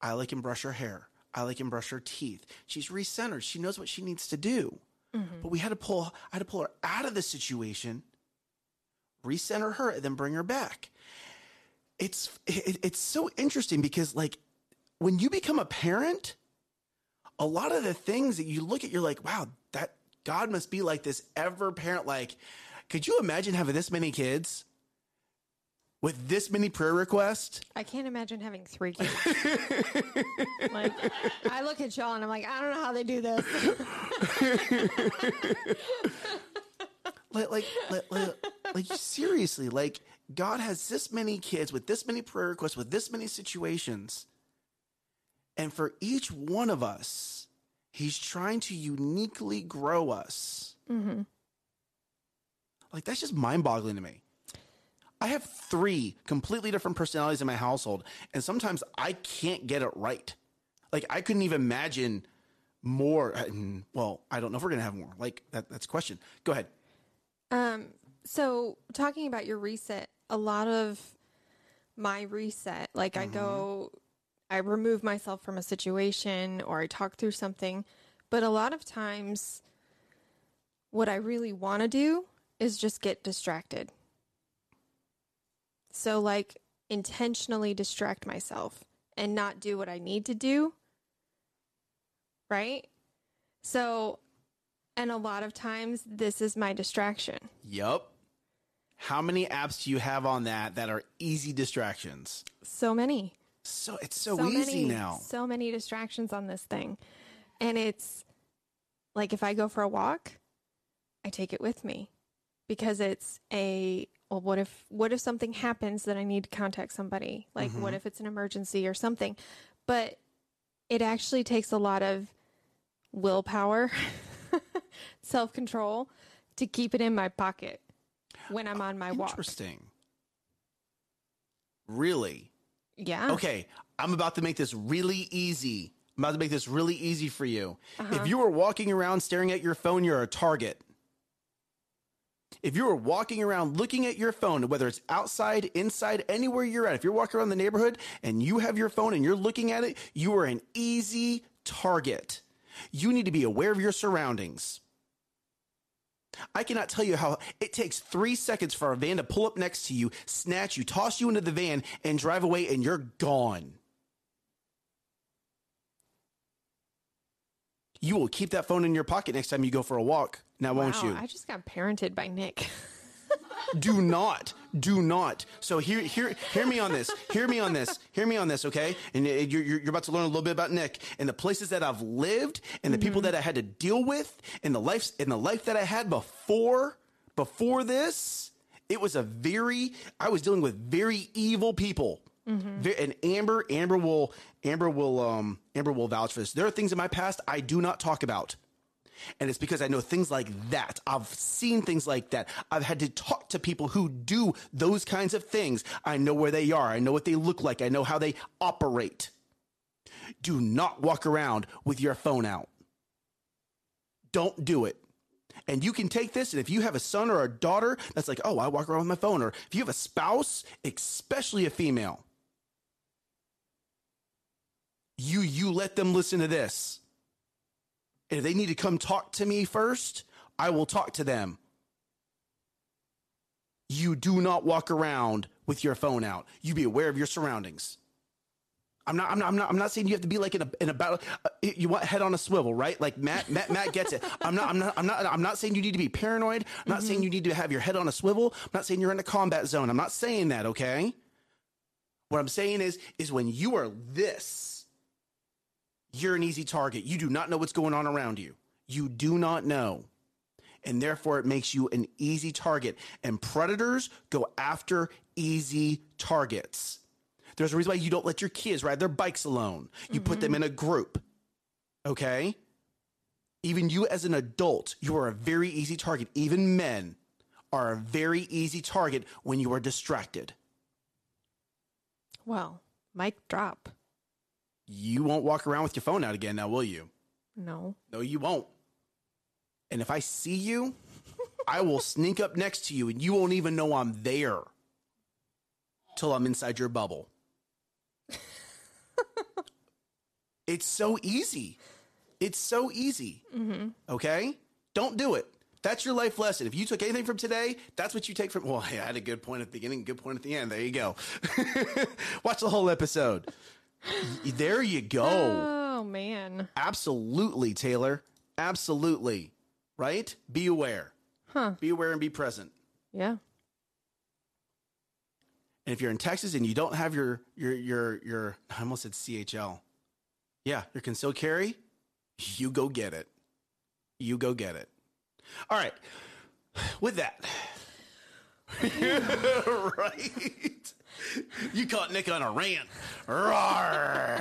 Speaker 2: I like and brush her hair. I like and brush her teeth. She's recentered. She knows what she needs to do. Mm-hmm. But we had to pull I had to pull her out of the situation, recenter her, and then bring her back. It's it, it's so interesting because like when you become a parent, a lot of the things that you look at, you're like, wow, that God must be like this ever parent. Like, could you imagine having this many kids with this many prayer requests?
Speaker 1: I can't imagine having three kids. like, I look at y'all and I'm like, I don't know how they do this.
Speaker 2: like, like, like, like, like, seriously, like God has this many kids with this many prayer requests, with this many situations. And for each one of us, he's trying to uniquely grow us.
Speaker 1: Mm-hmm.
Speaker 2: Like, that's just mind boggling to me. I have three completely different personalities in my household, and sometimes I can't get it right. Like, I couldn't even imagine more. Well, I don't know if we're to have more. Like, that, that's a question. Go ahead.
Speaker 1: Um, so talking about your reset, a lot of my reset, like I go, I remove myself from a situation or I talk through something, but a lot of times what I really want to do is just get distracted. So like intentionally distract myself and not do what I need to do. Right? So and a lot of times this is my distraction.
Speaker 2: Yup. How many apps do you have on that that are easy distractions?
Speaker 1: So many.
Speaker 2: So it's so, easy
Speaker 1: many,
Speaker 2: now.
Speaker 1: So many distractions on this thing. And it's like if I go for a walk, I take it with me because it's a well what if what if something happens that I need to contact somebody? Like what if it's an emergency or something? But it actually takes a lot of willpower, self-control to keep it in my pocket when I'm on my walk.
Speaker 2: Interesting. Really?
Speaker 1: Yeah.
Speaker 2: Okay, I'm about to make this really easy. I'm about to make this really easy for you.
Speaker 1: Uh-huh.
Speaker 2: If you were walking around staring at your phone, you're a target. If you are walking around looking at your phone, whether it's outside, inside, anywhere you're at, if you're walking around the neighborhood and you have your phone and you're looking at it, you are an easy target. You need to be aware of your surroundings. I cannot tell you how it takes three seconds for a van to pull up next to you, snatch you, toss you into the van, and drive away, and you're gone. You will keep that phone in your pocket next time you go for a walk. Now, won't you?
Speaker 1: I just got parented by Nick.
Speaker 2: do not do not. So hear hear hear me on this. Hear me on this. Hear me on this okay? And you're, you're about to learn a little bit about nick and the places that i've lived and the people that i had to deal with and the life and the life that i had before before this it was a very i was dealing with very evil people. Ve- and amber amber will amber will um amber will vouch for this. There are things in my past i do not talk about and it's because I know things like that. I've seen things like that. I've had to talk to people who do those kinds of things. I know where they are. I know what they look like. I know how they operate. Do not walk around with your phone out. Don't do it. And you can take this, and if you have a son or a daughter that's like, oh, I walk around with my phone, or if you have a spouse, especially a female, you you let them listen to this. And if they need to come talk to me first, I will talk to them. You do not walk around with your phone out. You be aware of your surroundings. I'm not. I'm not. I'm not. I'm not saying you have to be like in a in a battle. Uh, you want head on a swivel, right? Like Matt. Matt. Matt gets it. I'm not. I'm not. I'm not. I'm not saying you need to be paranoid. I'm not saying you need to have your head on a swivel. I'm not saying you're in a combat zone. I'm not saying that. Okay. What I'm saying is, is when you are this, you're an easy target. You do not know what's going on around you. You do not know. And therefore, it makes you an easy target. And predators go after easy targets. There's a reason why you don't let your kids ride their bikes alone. You put them in a group. Okay? Even you as an adult, you are a very easy target. Even men are a very easy target when you are distracted.
Speaker 1: Well, mic drop.
Speaker 2: You won't walk around with your phone out again now, will you?
Speaker 1: No.
Speaker 2: No, you won't. And if I see you, I will sneak up next to you and you won't even know I'm there till I'm inside your bubble. it's so easy. It's so easy. Mm-hmm. Okay? Don't do it. That's your life lesson. If you took anything from today, that's what you take from. Well, I had a good point at the beginning, good point at the end. There you go. Watch the whole episode. There you go.
Speaker 1: Oh man.
Speaker 2: Absolutely, Taylor. Absolutely. Right? Be aware.
Speaker 1: Huh.
Speaker 2: Be aware and be present.
Speaker 1: Yeah.
Speaker 2: And if you're in Texas and you don't have your your your your I almost said CHL. Yeah, your concealed carry, you go get it. You go get it. All right. With that. right. You caught Nick on a rant. Roar.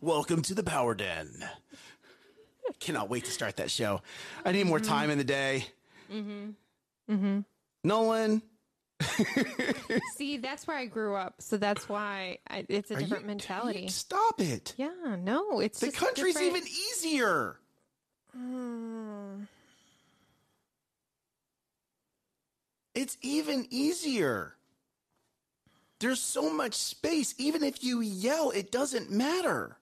Speaker 2: Welcome to the Power Den. Cannot wait to start that show. I need more time in the day. Mm-hmm. Mm-hmm. Nolan,
Speaker 1: See, that's where I grew up, so that's why I, it's a
Speaker 2: are you-
Speaker 1: different mentality.
Speaker 2: you- Stop it.
Speaker 1: yeah, no, it's
Speaker 2: The country's
Speaker 1: different-
Speaker 2: even easier.
Speaker 1: Hmm.
Speaker 2: It's even easier. There's so much space. Even if you yell, it doesn't matter.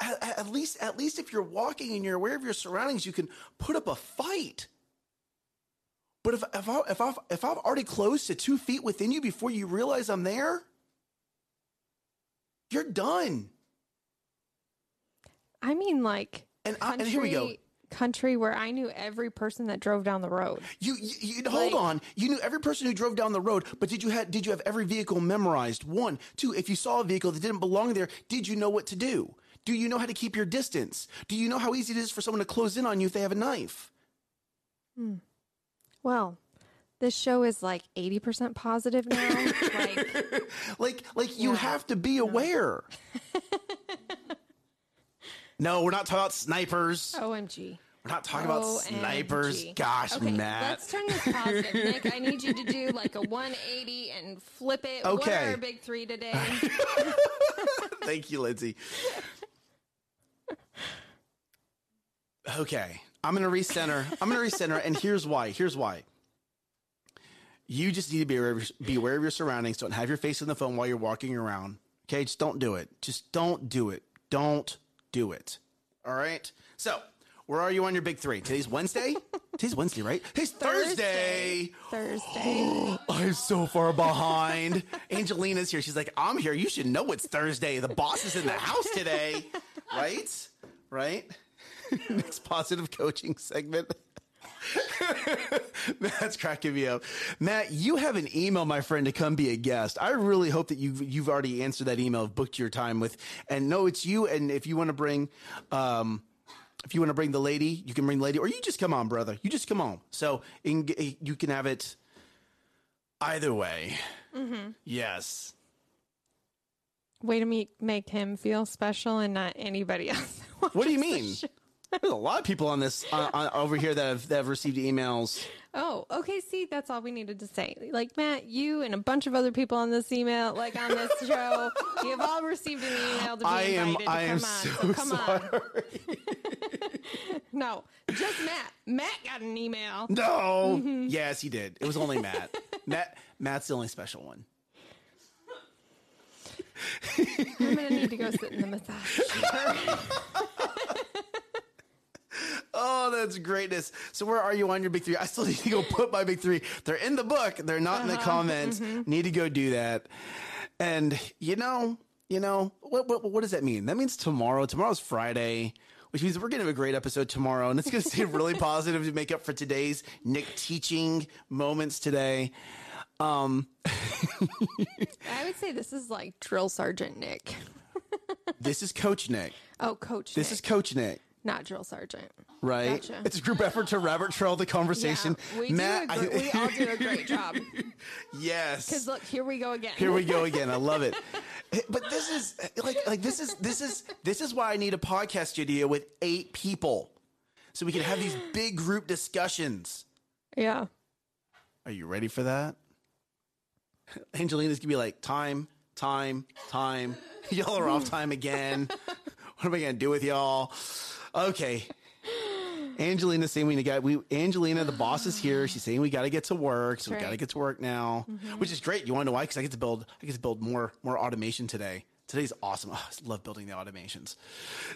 Speaker 2: At, at least, at least if you're walking and you're aware of your surroundings, you can put up a fight. But if if, I, if I've if I've already closed to two feet within you before you realize I'm there, you're done.
Speaker 1: I mean, like,
Speaker 2: And I- and here we go.
Speaker 1: Country where I knew every person that drove down the road.
Speaker 2: You, you, you hold
Speaker 1: Like-
Speaker 2: on. You knew every person who drove down the road, but did you have did you have every vehicle memorized? One, two. If you saw a vehicle that didn't belong there, did you know what to do? Do you know how to keep your distance? Do you know how easy it is for someone to close in on you if they have a knife? Hmm.
Speaker 1: Well, this show is like 80% positive now. like,
Speaker 2: Like like you
Speaker 1: Yeah.
Speaker 2: have to be aware. no, we're not talking about snipers.
Speaker 1: OMG.
Speaker 2: We're not talking about
Speaker 1: OMG.
Speaker 2: snipers. Gosh,
Speaker 1: okay,
Speaker 2: Matt.
Speaker 1: Let's turn this positive. Nick, I need you to do like a 180 and flip it. What
Speaker 2: Okay.
Speaker 1: are our big three today?
Speaker 2: Thank you, Lindsay. Okay, I'm gonna recenter. I'm gonna recenter, and here's why. Here's why. You just need to be aware, of your, be aware of your surroundings. Don't have your face on the phone while you're walking around. Okay, just don't do it. Just don't do it. Don't do it. All right. So, where are you on your big three? Today's Wednesday. Today's Wednesday, right? Today's Thursday.
Speaker 1: Thursday.
Speaker 2: I'm so far behind. Angelina's here. She's like, I'm here. You should know it's Thursday. The boss is in the house today. Right? Right? Next positive coaching segment. That's cracking me up. Matt, you have an email, my friend, to come be a guest. I really hope that you've you've already answered that email, booked your time with, and no, it's you. And if you want to bring, um, if you want to bring the lady, you can bring the lady, or you just come on, brother. You just come on. So in, you can have it either way. Yes.
Speaker 1: Way to meet, make him feel special and not anybody else.
Speaker 2: What do you
Speaker 1: watches the
Speaker 2: mean? There's a lot of people on this uh, uh, over here that have, that have received emails.
Speaker 1: Oh, okay. See, that's all we needed to say. Like Matt, you and a bunch of other people on this email, like on this show, you have all received an email to be
Speaker 2: I
Speaker 1: invited to
Speaker 2: I am
Speaker 1: come on.
Speaker 2: so
Speaker 1: come on. no, just Matt. Matt got an email.
Speaker 2: No. Yes, he did. It was only Matt. Matt. Matt's the only special one.
Speaker 1: I'm gonna need to go sit in the massage chair.
Speaker 2: Oh, that's greatness. So where are you on your big three? I still need to go put my big three. They're in the book. They're not in the comments. Need to go do that. And you know, you know, what, what what does that mean? That means tomorrow. Tomorrow's Friday. Which means we're going to have a great episode tomorrow, and it's going to stay really positive to make up for today's Nick teaching moments today. Um,
Speaker 1: I would say this is like drill sergeant Nick.
Speaker 2: this is Coach Nick.
Speaker 1: Oh, Coach.
Speaker 2: This
Speaker 1: Nick,
Speaker 2: is Coach Nick.
Speaker 1: Not drill sergeant.
Speaker 2: right?
Speaker 1: Gotcha.
Speaker 2: It's a group effort to rabbit trail the conversation.
Speaker 1: Yeah, we
Speaker 2: Matt,
Speaker 1: do. A gr-
Speaker 2: I-
Speaker 1: we all do a great job.
Speaker 2: yes.
Speaker 1: Because look, here we go again.
Speaker 2: Here we go again. I love it. But this is like like this is this is this is why I need a podcast studio with eight people. So we can have these big group discussions.
Speaker 1: Yeah.
Speaker 2: Are you ready for that? Angelina's gonna be like, time, time, time. Y'all are off time again. What am I gonna do with y'all? Okay. Angelina's saying we got we Angelina, the boss is here. She's saying we got to get to work, so we got to get to work now, mm-hmm. which is great. You want to know why? Because I get to build I get to build more more automation today. Today's awesome. Oh, I love building the automations.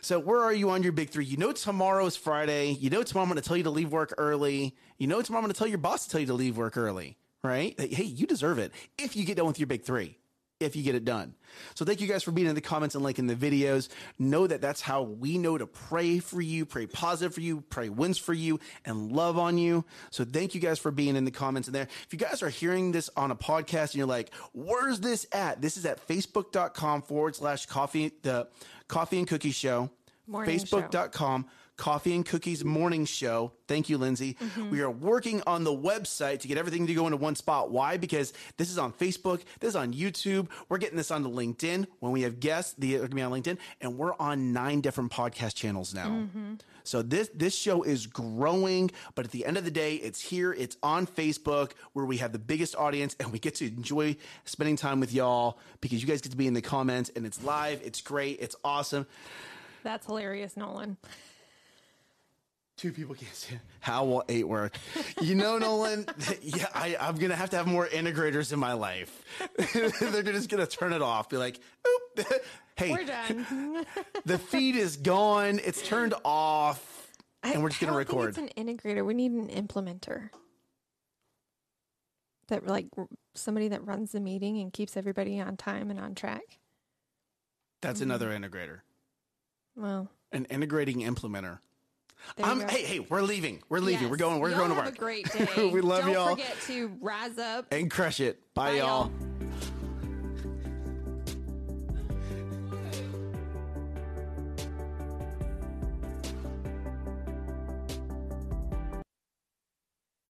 Speaker 2: So, where are you on your big three? You know, tomorrow is Friday. You know, tomorrow I'm going to tell you to leave work early. You know, tomorrow I'm going to tell your boss to tell you to leave work early, right? Hey, you deserve it if you get done with your big three if you get it done. So thank you guys for being in the comments and liking the videos. Know that that's how we know to pray for you, pray positive for you, pray wins for you, and love on you. So thank you guys for being in the comments in there. If you guys are hearing this on a podcast and you're like, where's this at? This is at facebook.com forward slash coffee, the coffee and cookie show.
Speaker 1: Morning
Speaker 2: Facebook.com. Show Coffee and Cookies Morning Show. Thank you, Lindsay. Mm-hmm. We are working on the website to get everything to go into one spot. Why? Because this is on Facebook, this is on YouTube. We're getting this onto LinkedIn. When we have guests, they're going to be on LinkedIn, and we're on nine different podcast channels now. Mm-hmm. So this this show is growing, but at the end of the day, it's here. It's on Facebook where we have the biggest audience, and we get to enjoy spending time with y'all because you guys get to be in the comments, and it's live. It's great. It's awesome.
Speaker 1: That's hilarious, Nolan.
Speaker 2: Two people can't say how will eight work? You know, Nolan. yeah, I, am gonna have to have more integrators in my life. They're just gonna turn it off. Be like, Oop. hey,
Speaker 1: we're done.
Speaker 2: the feed is gone. It's turned off, and we're just gonna record.
Speaker 1: it's an integrator. We need an implementer. That like somebody that runs the meeting and keeps everybody on time and on track.
Speaker 2: That's mm-hmm. another integrator.
Speaker 1: Well,
Speaker 2: an integrating implementer. Hey, hey, we're leaving. We're leaving. Yes. We're going. We're
Speaker 1: y'all
Speaker 2: going to
Speaker 1: work.
Speaker 2: Have
Speaker 1: a great day.
Speaker 2: we love
Speaker 1: Don't
Speaker 2: y'all.
Speaker 1: forget to rise up
Speaker 2: and crush it. Bye, Bye y'all. y'all.